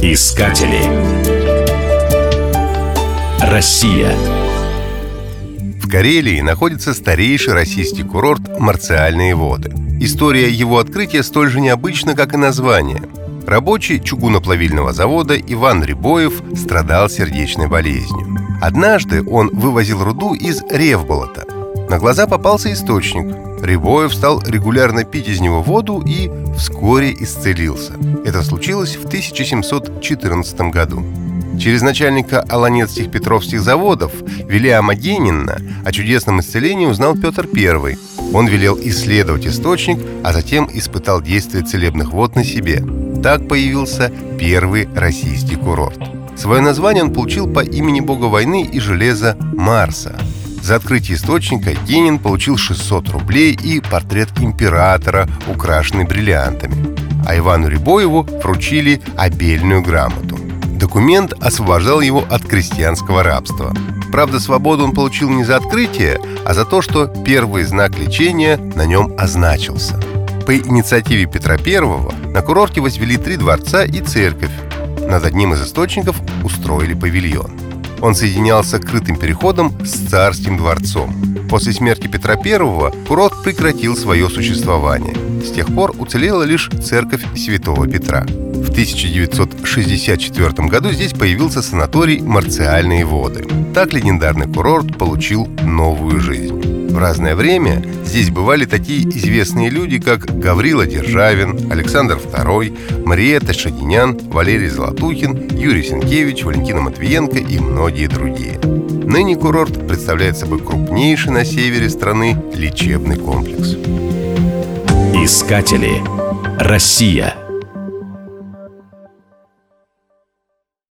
Искатели. Россия. В Карелии находится старейший российский курорт «Марциальные воды». История его открытия столь же необычна, как и название. Рабочий чугуноплавильного завода Иван Рябоев страдал сердечной болезнью. Однажды он вывозил руду из Ревболота. На глаза попался источник. Рябоев стал регулярно пить из него воду и вскоре исцелился. Это случилось в 1714 году. Через начальника Аланецких Петровских заводов Вильяма Генина о чудесном исцелении узнал Петр I. Он велел исследовать источник, а затем испытал действие целебных вод на себе. Так появился первый российский курорт. Свое название он получил по имени бога войны и железа Марса – за открытие источника Генин получил 600 рублей и портрет императора, украшенный бриллиантами. А Ивану Рябоеву вручили обельную грамоту. Документ освобождал его от крестьянского рабства. Правда, свободу он получил не за открытие, а за то, что первый знак лечения на нем означился. По инициативе Петра I на курорте возвели три дворца и церковь. Над одним из источников устроили павильон. Он соединялся крытым переходом с царским дворцом. После смерти Петра I курорт прекратил свое существование. С тех пор уцелела лишь церковь Святого Петра. В 1964 году здесь появился санаторий «Марциальные воды». Так легендарный курорт получил новую жизнь. В разное время здесь бывали такие известные люди, как Гаврила Державин, Александр II, Мариетта Шагинян, Валерий Золотухин, Юрий Сенкевич, Валентина Матвиенко и многие другие. Ныне курорт представляет собой крупнейший на севере страны лечебный комплекс. Искатели. Россия.